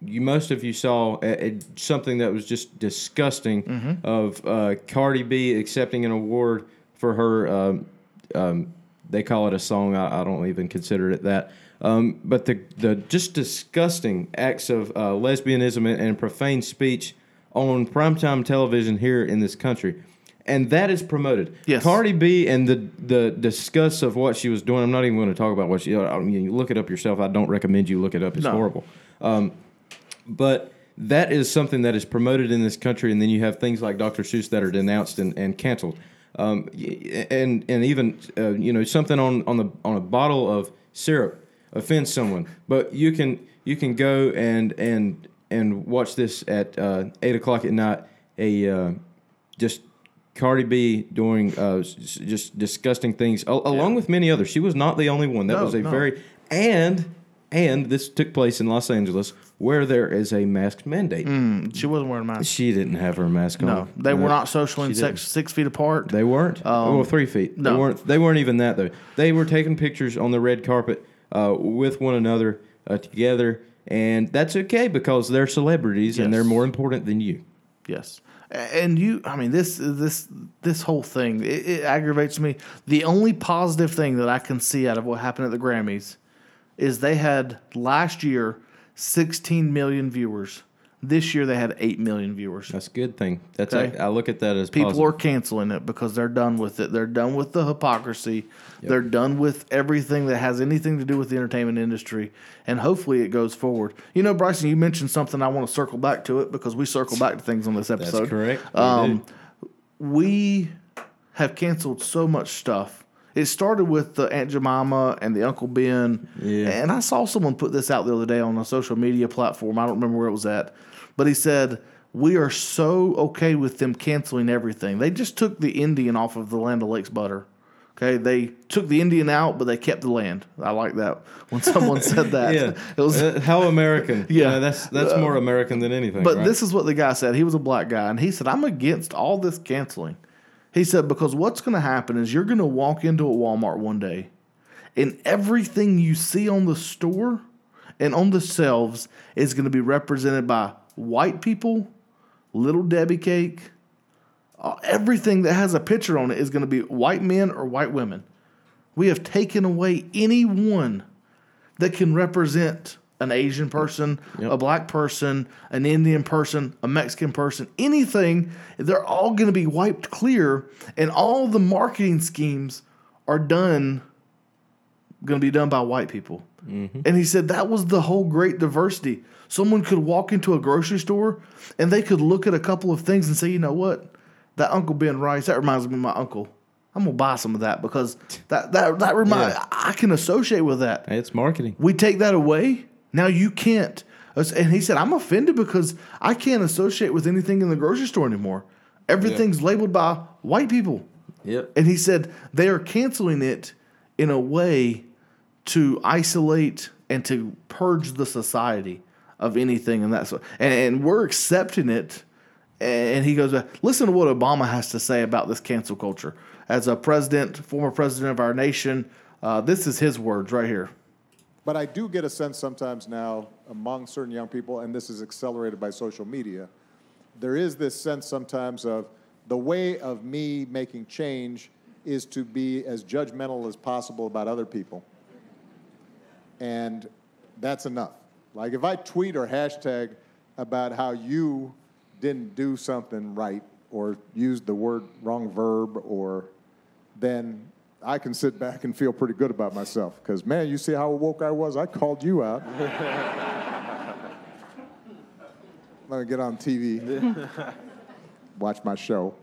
you most of you saw uh, something that was just disgusting Mm-hmm. of uh, Cardi B accepting an award for her. Um, um, they call it a song. I, I don't even consider it that. Um, but the the just disgusting acts of uh, lesbianism and, and profane speech on primetime television here in this country. And that is promoted. Yes. Cardi B and the the disgust of what she was doing. I'm not even going to talk about what she. I mean, you look it up yourself. I don't recommend you look it up. It's No. horrible. Um, but that is something that is promoted in this country, and then you have things like Dr. Seuss that are denounced and, and canceled. Um, and and even uh, you know something on, on the on a bottle of syrup offends someone, but you can you can go and and and watch this at uh, eight o'clock at night. A uh, just Cardi B doing uh, s- just disgusting things, al- along with many others. She was not the only one. That No, was a no. very and and this took place in Los Angeles, where there is a mask mandate. She wasn't wearing a mask. She didn't have her mask on. No, they were not socially she six, six feet apart. They weren't. well, three feet. They no. weren't. They weren't even that though. They were taking pictures on the red carpet uh, with one another uh, together, and that's okay because they're celebrities and they're more important than you. Yes, and you. I mean this this this whole thing it, it aggravates me. The only positive thing that I can see out of what happened at the Grammys is they had last year 16 million viewers. This year they had 8 million viewers. That's a good thing. That's Okay. I look at that as People positive. are canceling it because they're done with it. They're done with the hypocrisy. They're done with everything that has anything to do with the entertainment industry. And hopefully it goes forward. You know, Bryson, you mentioned something. I want to circle back to it because we circle back to things on this episode. correct. We Um, we have canceled so much stuff. It started with the Aunt Jemima and the Uncle Ben. Yeah. And I saw someone put this out the other day on a social media platform. I don't remember where it was at. But he said, We are so okay with them canceling everything. They just took the Indian off of the Land of Lakes Butter. Okay, they took the Indian out, but they kept the land. I like that when someone said that. yeah, it was Uh, how American. Yeah. Yeah, that's that's more American than anything. But right? this is what the guy said. He was a black guy, and he said, "I'm against all this canceling." He said because what's going to happen is you're going to walk into a Walmart one day, and everything you see on the store and on the shelves is going to be represented by white people, little Debbie cake. Uh, everything that has a picture on it is going to be white men or white women. We have taken away anyone that can represent an Asian person, a black person, an Indian person, a Mexican person, anything, they're all going to be wiped clear, and all the marketing schemes are done, going to be done by white people. And he said that was the whole great diversity. Someone could walk into a grocery store and they could look at a couple of things and say, you know what, that Uncle Ben Rice, that reminds me of my uncle. I'm gonna buy some of that because that that that remind Yeah. I can associate with that. It's marketing. We take that away. Now you can't. And he said, I'm offended because I can't associate with anything in the grocery store anymore. Everything's labeled by white people. Yep. And he said they are canceling it in a way to isolate and to purge the society of anything and that's and, and we're accepting it. And he goes, listen to what Obama has to say about this cancel culture. As a president, former president of our nation, uh, this is his words right here. But I do get a sense sometimes now among certain young people, and this is accelerated by social media, there is this sense sometimes of the way of me making change is to be as judgmental as possible about other people. And that's enough. Like if I tweet or hashtag about how you didn't do something right or used the word wrong verb or then I can sit back and feel pretty good about myself. Because, man, you see how woke I was? I called you out. Let me get on TV, watch my show,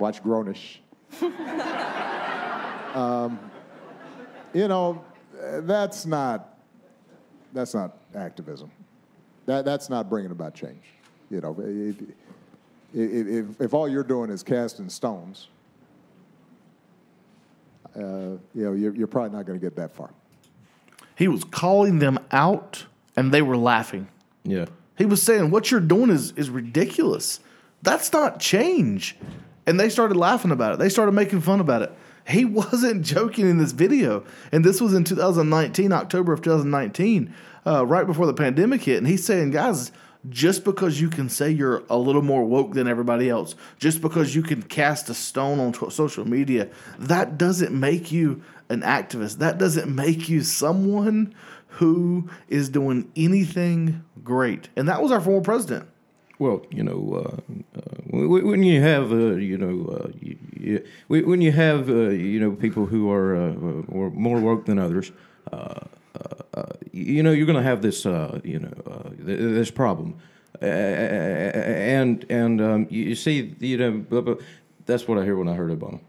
watch Grownish. um, you know, that's not, that's not activism. That, that's not bringing about change. You know, if, if, if, if all you're doing is casting stones, uh, you know, you're, you're probably not going to get that far. He was calling them out and they were laughing. Yeah. He was saying, What you're doing is, is ridiculous. That's not change. And they started laughing about it. They started making fun about it. He wasn't joking in this video. And this was in 2019, October of 2019, uh, right before the pandemic hit. And he's saying, Guys, just because you can say you're a little more woke than everybody else, just because you can cast a stone on t- social media, that doesn't make you an activist. That doesn't make you someone who is doing anything great. And that was our former president. Well, you know, uh, uh, when you have, uh, you know, you, you, when you have, you know, people who are or more woke than others, you know, you're going to have this, you know, th- this problem, uh, and and um, you, see, you know, that's what I hear when I heard Obama.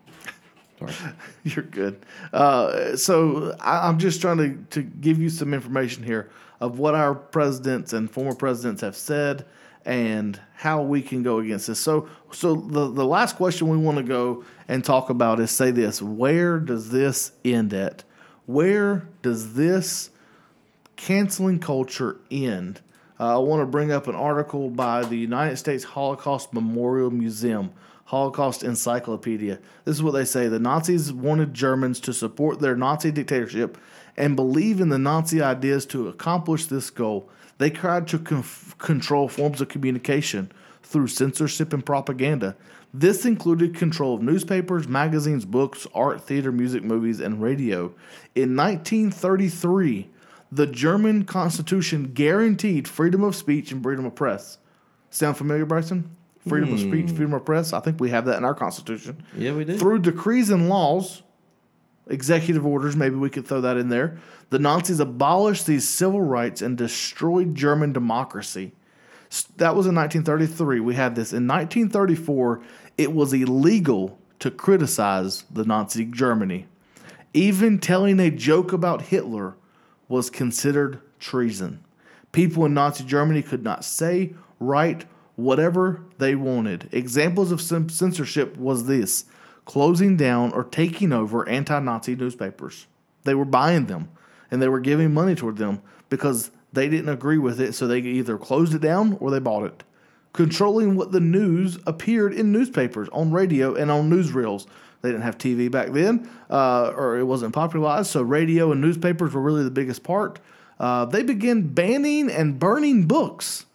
Sorry. You're good. Uh, so I, I'm just trying to, to give you some information here of what our presidents and former presidents have said and how we can go against this. So, so the, the last question we want to go and talk about is say this where does this end at? Where does this canceling culture end? Uh, I want to bring up an article by the United States Holocaust Memorial Museum, Holocaust Encyclopedia. This is what they say The Nazis wanted Germans to support their Nazi dictatorship and believe in the Nazi ideas to accomplish this goal. They tried to conf- control forms of communication through censorship and propaganda. This included control of newspapers, magazines, books, art, theater, music, movies, and radio. In 1933, the German Constitution guaranteed freedom of speech and freedom of press. Sound familiar, Bryson? Freedom of speech, hmm. freedom of press. I think we have that in our Constitution. Yeah, we do. Through decrees and laws, executive orders, maybe we could throw that in there. The Nazis abolished these civil rights and destroyed German democracy. That was in 1933. We had this. In 1934, it was illegal to criticize the Nazi Germany. Even telling a joke about Hitler was considered treason. People in Nazi Germany could not say, write, whatever they wanted. Examples of censorship was this closing down or taking over anti Nazi newspapers. They were buying them and they were giving money toward them because they didn't agree with it, so they either closed it down or they bought it. Controlling what the news appeared in newspapers, on radio, and on newsreels. They didn't have TV back then, uh, or it wasn't popularized, so radio and newspapers were really the biggest part. Uh, they began banning and burning books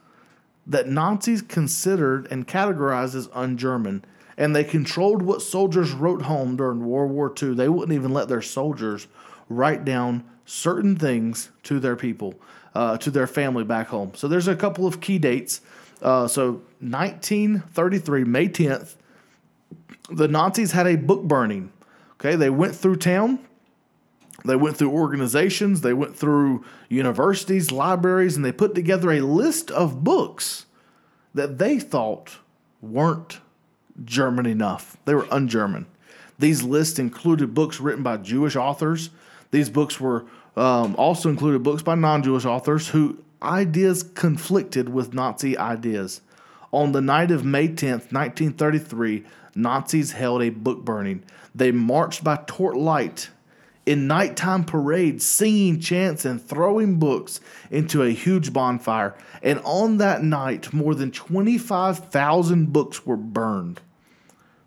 that Nazis considered and categorized as un German. And they controlled what soldiers wrote home during World War II. They wouldn't even let their soldiers write down certain things to their people, uh, to their family back home. So there's a couple of key dates. Uh, so 1933, May 10th, the Nazis had a book burning. Okay, they went through town. They went through organizations, they went through universities, libraries, and they put together a list of books that they thought weren't German enough. They were un German. These lists included books written by Jewish authors. These books were um, also included books by non Jewish authors who ideas conflicted with Nazi ideas. On the night of May 10th, 1933, Nazis held a book burning. They marched by torchlight in nighttime parades, singing chants and throwing books into a huge bonfire. And on that night, more than 25,000 books were burned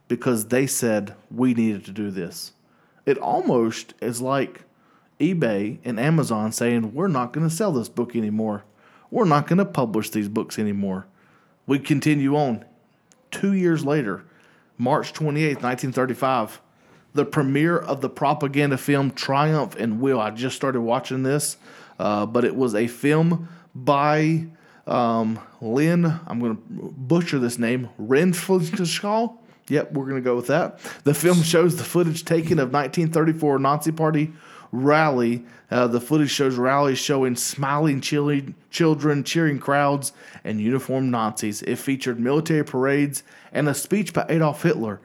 because they said we needed to do this. It almost is like eBay and Amazon saying, We're not going to sell this book anymore. We're not going to publish these books anymore. We continue on. Two years later, March 28th, 1935, the premiere of the propaganda film Triumph and Will. I just started watching this, uh, but it was a film by um, Lynn, I'm going to butcher this name, Renfrew. Yep, we're going to go with that. The film shows the footage taken of 1934 Nazi Party rally. Uh, the footage shows rallies showing smiling chili, children, cheering crowds, and uniformed Nazis. It featured military parades and a speech by Adolf Hitler,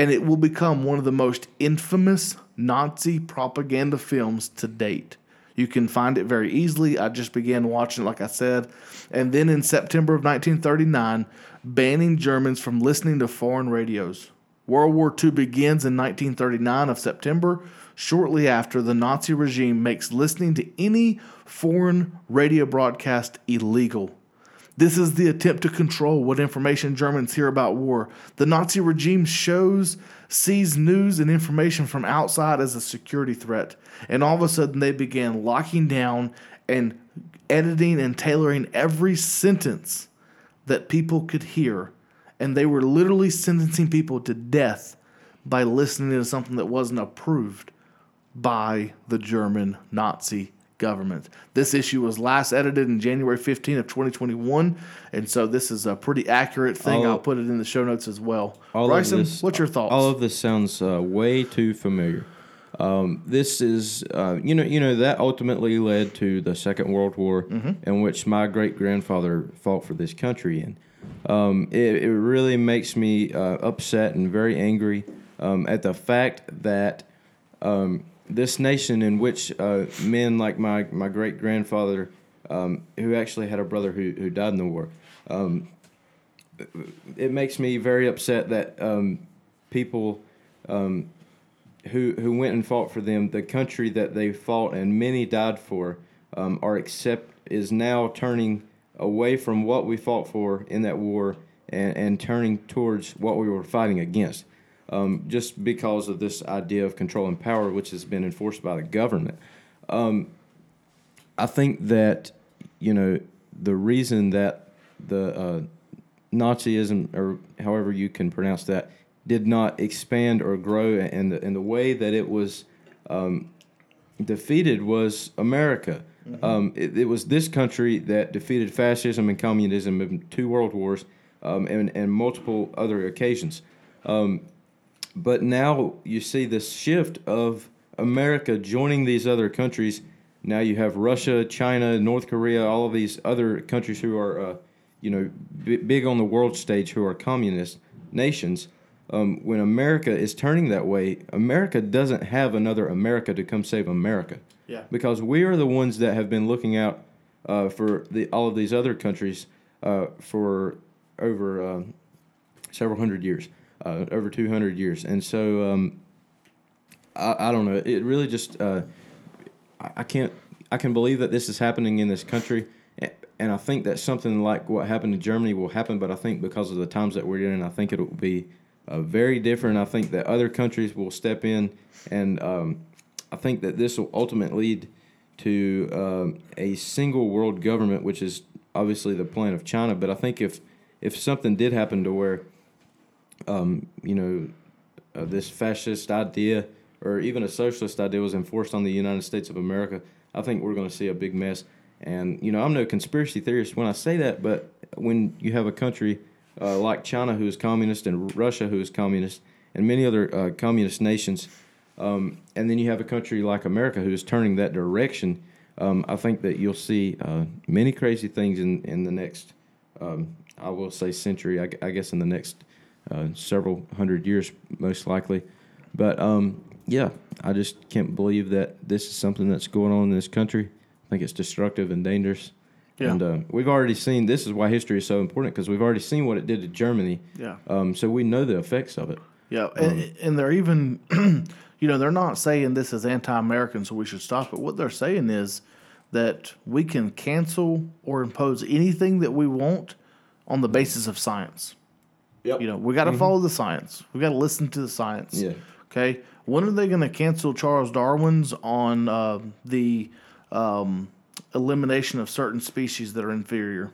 and it will become one of the most infamous Nazi propaganda films to date. You can find it very easily. I just began watching it, like I said. And then in September of 1939, banning Germans from listening to foreign radios. World War II begins in 1939 of September. Shortly after, the Nazi regime makes listening to any foreign radio broadcast illegal. This is the attempt to control what information Germans hear about war. The Nazi regime shows, sees news and information from outside as a security threat. And all of a sudden, they began locking down and editing and tailoring every sentence that people could hear. And they were literally sentencing people to death by listening to something that wasn't approved by the German Nazi government. This issue was last edited in January 15 of 2021, and so this is a pretty accurate thing. All- I'll put it in the show notes as well. All Bryson, this, what's your thoughts? All of this sounds uh, way too familiar. Um, this is, uh, you know, you know that ultimately led to the Second World War, in which my great grandfather fought for this country. And um, it, it really makes me uh, upset and very angry um, at the fact that um, this nation, in which uh, men like my my great grandfather, um, who actually had a brother who who died in the war, um, it makes me very upset that um, people um, who who went and fought for them, the country that they fought and many died for, um, are accept is now turning away from what we fought for in that war and, and turning towards what we were fighting against. Um, just because of this idea of control and power, which has been enforced by the government. I think that you know the reason that the uh, Nazism or however you can pronounce that did not expand or grow and the, in the way that it was um, defeated was America. Um, it, it was this country that defeated fascism and communism in two world wars um, and, and multiple other occasions. Um, but now you see this shift of America joining these other countries. Now you have Russia, China, North Korea, all of these other countries who are, uh, you know, b- big on the world stage who are communist nations. Um, when America is turning that way, America doesn't have another America to come save America. Yeah. Because we are the ones that have been looking out uh, for the all of these other countries uh, for over um, several hundred years, uh, over 200 years. And so um, I, I don't know. It really just, uh, I, I can't, I can believe that this is happening in this country. And I think that something like what happened in Germany will happen, but I think because of the times that we're in, I think it will be uh, very different. I think that other countries will step in, and um, I think that this will ultimately lead to um, a single world government, which is obviously the plan of China. But I think if if something did happen to where, um, you know, uh, this fascist idea or even a socialist idea was enforced on the United States of America, I think we're going to see a big mess. And you know, I'm no conspiracy theorist when I say that, but when you have a country uh, like China who is communist and Russia who is communist and many other uh, communist nations, um, and then you have a country like America who is turning that direction, um, I think that you'll see uh, many crazy things in in the next, um, I will say, century. I, I guess in the next uh, several hundred years, most likely. But um, yeah, I just can't believe that this is something that's going on in this country. I think it's destructive and dangerous. Yeah. And uh, we've already seen this is why history is so important because we've already seen what it did to Germany. Yeah. Um, so we know the effects of it. Yeah, and, and they're even, you know, they're not saying this is anti-American, so we should stop it. What they're saying is that we can cancel or impose anything that we want on the basis of science. Yep. You know, we got to follow the science. We got to listen to the science. Yeah. Okay. When are they going to cancel Charles Darwin's on uh, the um, elimination of certain species that are inferior?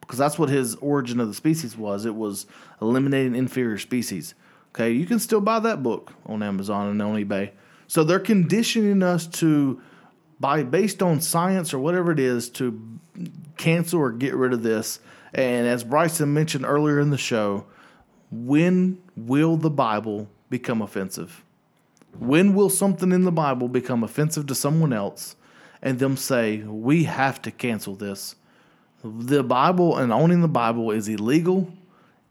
Because that's what his origin of the species was. It was eliminating inferior species. Okay. You can still buy that book on Amazon and on eBay. So they're conditioning us to, by based on science or whatever it is, to cancel or get rid of this. And as Bryson mentioned earlier in the show, when will the Bible become offensive? When will something in the Bible become offensive to someone else and them say, we have to cancel this? The Bible and owning the Bible is illegal.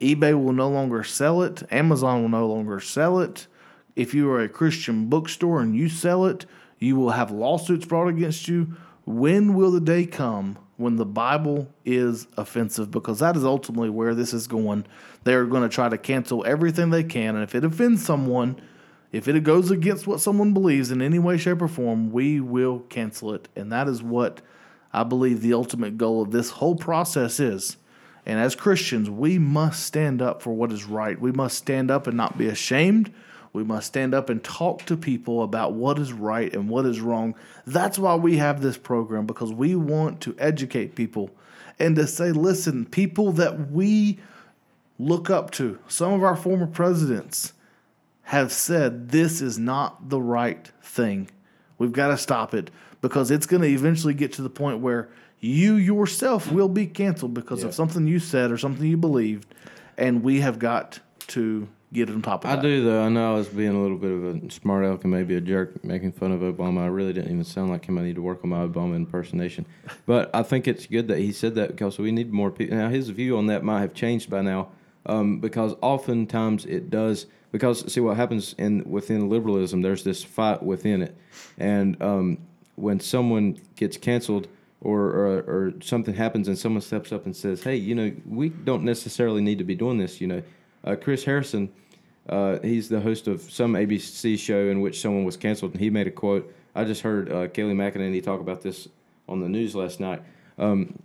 eBay will no longer sell it. Amazon will no longer sell it. If you are a Christian bookstore and you sell it, you will have lawsuits brought against you. When will the day come when the Bible is offensive? Because that is ultimately where this is going. They're going to try to cancel everything they can. And if it offends someone, if it goes against what someone believes in any way, shape, or form, we will cancel it. And that is what I believe the ultimate goal of this whole process is. And as Christians, we must stand up for what is right. We must stand up and not be ashamed. We must stand up and talk to people about what is right and what is wrong. That's why we have this program because we want to educate people and to say, listen, people that we look up to, some of our former presidents have said this is not the right thing. We've got to stop it because it's going to eventually get to the point where you yourself will be canceled because of something you said or something you believed, and we have got to get on top of I that. do though. I know I was being a little bit of a smart aleck and maybe a jerk making fun of Obama. I really didn't even sound like him. I need to work on my Obama impersonation. But I think it's good that he said that because we need more people. Now his view on that might have changed by now, um, because oftentimes it does. Because see what happens in within liberalism, there's this fight within it, and um, when someone gets canceled. Or, or, or something happens and someone steps up and says, "Hey, you know, we don't necessarily need to be doing this." You know, uh, Chris Harrison, uh, he's the host of some ABC show in which someone was canceled, and he made a quote. I just heard uh, Kayleigh McEnany talk about this on the news last night, um,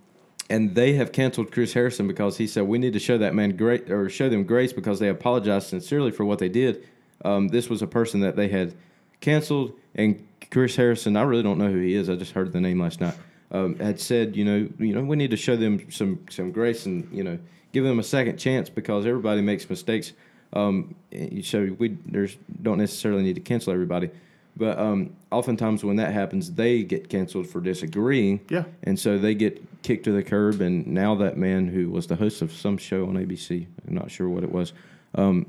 and they have canceled Chris Harrison because he said we need to show that man great or show them grace because they apologized sincerely for what they did. Um, this was a person that they had canceled and Chris Harrison, I really don't know who he is. I just heard the name last night. Um, had said, you know, you know, we need to show them some some grace and you know give them a second chance because everybody makes mistakes. Um, so we there's don't necessarily need to cancel everybody, but um, oftentimes when that happens, they get canceled for disagreeing. Yeah. And so they get kicked to the curb. And now that man who was the host of some show on ABC, I'm not sure what it was, um,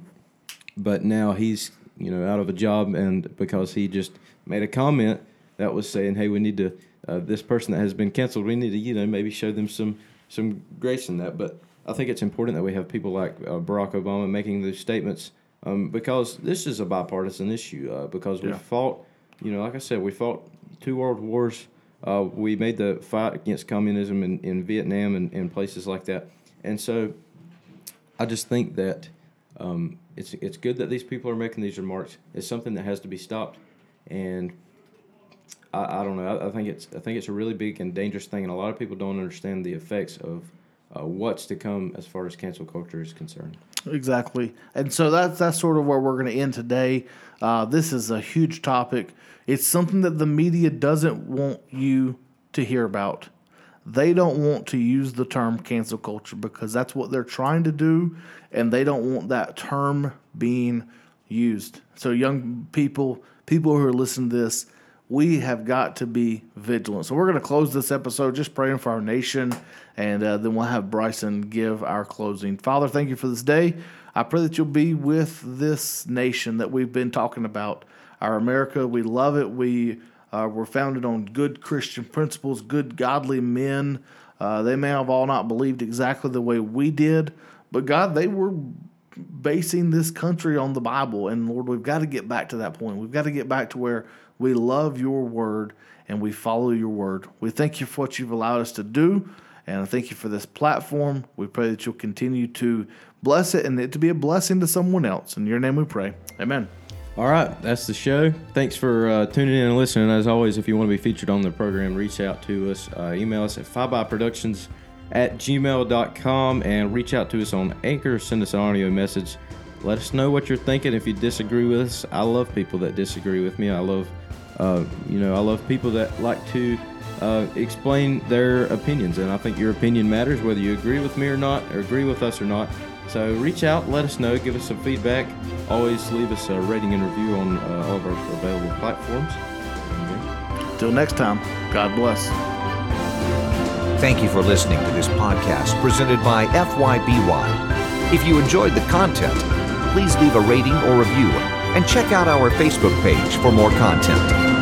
but now he's you know out of a job and because he just made a comment that was saying, hey, we need to uh, this person that has been canceled, we need to you know maybe show them some some grace in that, but I think it's important that we have people like uh, Barack Obama making these statements um, because this is a bipartisan issue. Uh, because we Yeah. fought, you know, like I said, we fought two world wars. Uh, we made the fight against communism in, in Vietnam and, and places like that. And so I just think that um, it's it's good that these people are making these remarks. It's something that has to be stopped, and I, I don't know. I, I think it's I think it's a really big and dangerous thing, and a lot of people don't understand the effects of uh, what's to come as far as cancel culture is concerned. Exactly. And so that's that's sort of where we're going to end today. Uh, this is a huge topic. It's something that the media doesn't want you to hear about. They don't want to use the term cancel culture because that's what they're trying to do, and they don't want that term being used. So, young people, people who are listening to this, we have got to be vigilant. So we're going to close this episode just praying for our nation, and uh, then we'll have Bryson give our closing. Father, thank you for this day. I pray that you'll be with this nation that we've been talking about, our America. We love it. We uh, were founded on good Christian principles, good godly men. Uh, they may have all not believed exactly the way we did, but God, they were basing this country on the Bible. And Lord, we've got to get back to that point. We've got to get back to where we love your word and we follow your word. We thank you for what you've allowed us to do. And I thank you for this platform. We pray that you'll continue to bless it and it to be a blessing to someone else. In your name we pray. Amen. All right, that's the show. Thanks for uh, tuning in and listening. As always, if you want to be featured on the program, reach out to us. Uh, email us at fivebyproductions at gmail.com and reach out to us on Anchor. Send us an audio message. Let us know what you're thinking. If you disagree with us, I love people that disagree with me. I love, uh, you know, I love people that like to uh, explain their opinions, and I think your opinion matters whether you agree with me or not, or agree with us or not. So reach out, let us know, give us some feedback. Always leave us a rating and review on uh, all of our available platforms. Till next time, God bless. Thank you for listening to this podcast presented by FYBY. If you enjoyed the content, please leave a rating or review and check out our Facebook page for more content.